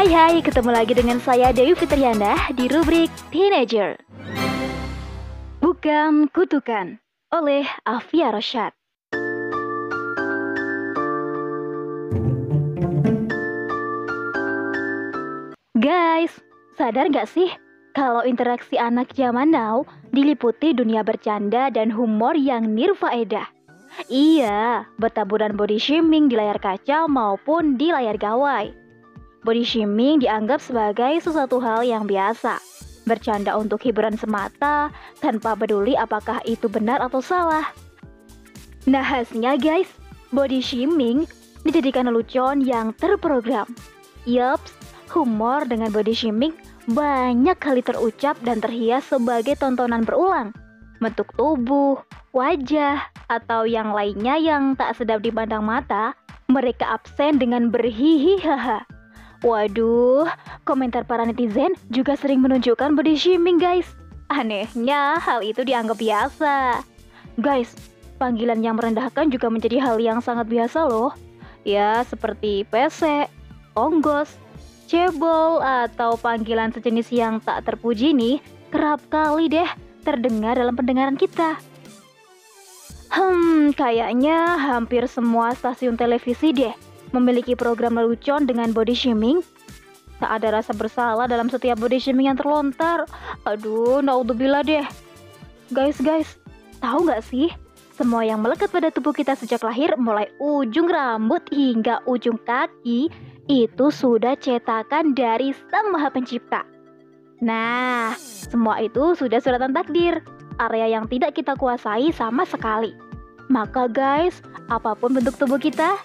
Hai hai, ketemu lagi dengan saya Dewi Fitriana di rubrik Teenager. Bukan kutukan oleh Afia Rosyad. Guys, sadar nggak sih kalau interaksi anak zaman now diliputi dunia bercanda dan humor yang nirfaedah? Iya, bertaburan body shaming di layar kaca maupun di layar gawai. Body shaming dianggap sebagai sesuatu hal yang biasa. Bercanda untuk hiburan semata tanpa peduli apakah itu benar atau salah. Nah hasilnya guys, body shaming dijadikan lelucon yang terprogram. Yups, humor dengan body shaming banyak kali terucap dan terhias sebagai tontonan berulang. Bentuk tubuh, wajah, atau yang lainnya yang tak sedap dipandang mata, mereka absen dengan berhihihaha. Waduh, komentar para netizen juga sering menunjukkan body shaming guys. Anehnya, hal itu dianggap biasa. Guys, panggilan yang merendahkan juga menjadi hal yang sangat biasa loh. Ya, seperti PC, onggos, cebol, atau panggilan sejenis yang tak terpuji nih, kerap kali deh terdengar dalam pendengaran kita. Hmm, kayaknya hampir semua stasiun televisi deh memiliki program lelucon dengan body shaming. Tak ada rasa bersalah dalam setiap body shaming yang terlontar. Aduh, naudzubillah deh. Guys, guys, tahu nggak sih? Semua yang melekat pada tubuh kita sejak lahir, mulai ujung rambut hingga ujung kaki, itu sudah cetakan dari Sang Maha Pencipta. Nah, semua itu sudah suratan takdir, area yang tidak kita kuasai sama sekali. Maka guys, apa pun bentuk tubuh kita,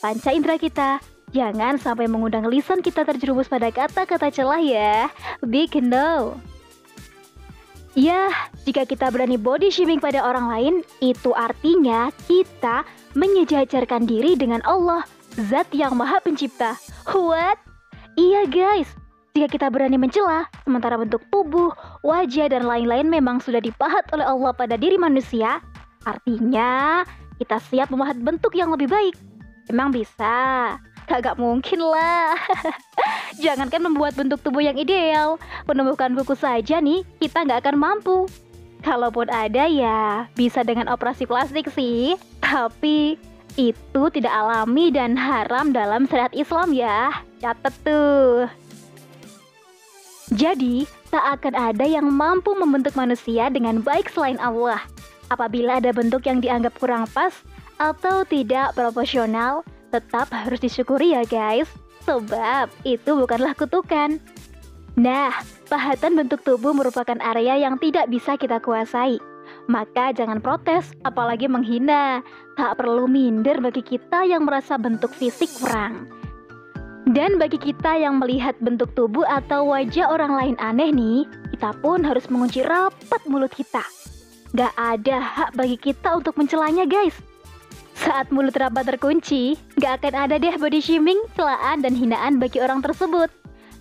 panca indera kita, jangan sampai mengundang lisan kita terjerumus pada kata-kata celah ya. Big no. Ya, jika kita berani body shaming pada orang lain, itu artinya kita menyejajarkan diri dengan Allah, zat yang maha pencipta. What? Iya guys, jika kita berani mencela, sementara bentuk tubuh, wajah, dan lain-lain memang sudah dipahat oleh Allah pada diri manusia, artinya kita siap memahat bentuk yang lebih baik. Emang bisa? Kagak mungkin lah. Jangankan membuat bentuk tubuh yang ideal, menumbuhkan buku saja nih, kita nggak akan mampu. Kalaupun ada ya, bisa dengan operasi plastik sih. Tapi itu tidak alami dan haram dalam syariat Islam ya. Catat tuh. Jadi, tak akan ada yang mampu membentuk manusia dengan baik selain Allah. Apabila ada bentuk yang dianggap kurang pas atau tidak proporsional, tetap harus disyukuri ya guys. Sebab itu bukanlah kutukan. Nah, pahatan bentuk tubuh merupakan area yang tidak bisa kita kuasai. Maka jangan protes, apalagi menghina. Tak perlu minder bagi kita yang merasa bentuk fisik kurang. Dan bagi kita yang melihat bentuk tubuh atau wajah orang lain aneh nih, kita pun harus mengunci rapat mulut kita. Gak ada hak bagi kita untuk mencelanya guys. Saat mulut rapat terkunci, gak akan ada deh body shaming, celaan, dan hinaan bagi orang tersebut.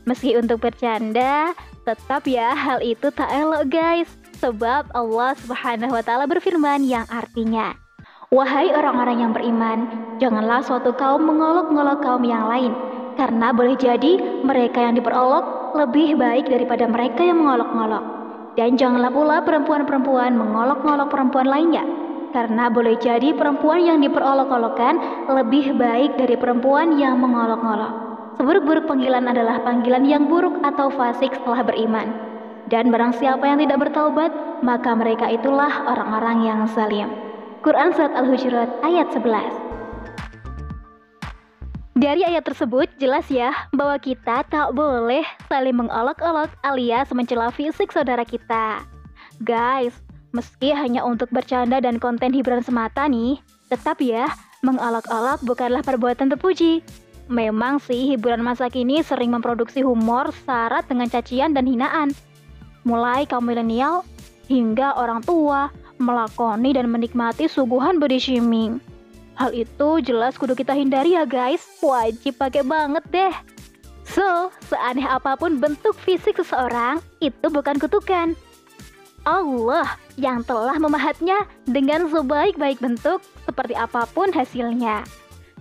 Meski untuk bercanda, tetap ya hal itu tak elok guys. Sebab Allah subhanahu wa ta'ala berfirman yang artinya, Wahai orang-orang yang beriman, janganlah suatu kaum mengolok-ngolok kaum yang lain, karena boleh jadi mereka yang diperolok lebih baik daripada mereka yang mengolok-ngolok. Dan janganlah pula perempuan-perempuan mengolok-ngolok perempuan lainnya, karena boleh jadi perempuan yang diperolok-olokkan lebih baik dari perempuan yang mengolok-ngolok. Seburuk-buruk panggilan adalah panggilan yang buruk atau fasik setelah beriman. Dan barang siapa yang tidak bertaubat, maka mereka itulah orang-orang yang zalim. Quran Surat Al-Hujurat ayat 11 dari ayat tersebut jelas ya bahwa kita tak boleh saling mengolok-olok alias mencela fisik saudara kita. Guys, meski hanya untuk bercanda dan konten hiburan semata nih, tetap ya mengolok-olok bukanlah perbuatan terpuji. Memang sih hiburan masa kini sering memproduksi humor syarat dengan cacian dan hinaan. Mulai kaum milenial hingga orang tua melakoni dan menikmati suguhan body shaming. Hal itu jelas kudu kita hindari ya guys, wajib pakai banget deh. So, seaneh apa pun bentuk fisik seseorang, itu bukan kutukan. Allah yang telah memahatnya dengan sebaik-baik bentuk seperti apa pun hasilnya.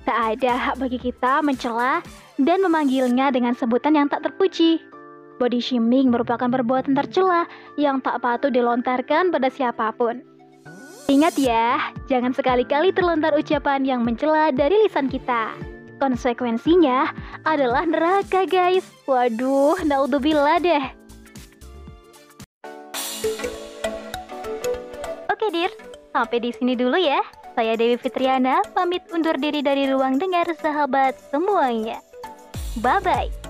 Tak ada hak bagi kita mencela dan memanggilnya dengan sebutan yang tak terpuji. Body shaming merupakan perbuatan tercela yang tak patut dilontarkan pada siapa pun. Ingat ya, jangan sekali-kali terlontar ucapan yang mencela dari lisan kita. Konsekuensinya adalah neraka guys. Waduh, naudzubillah deh. Sampai di sini dulu ya. Saya Dewi Fitriana, pamit undur diri dari ruang dengar sahabat semuanya. Bye-bye.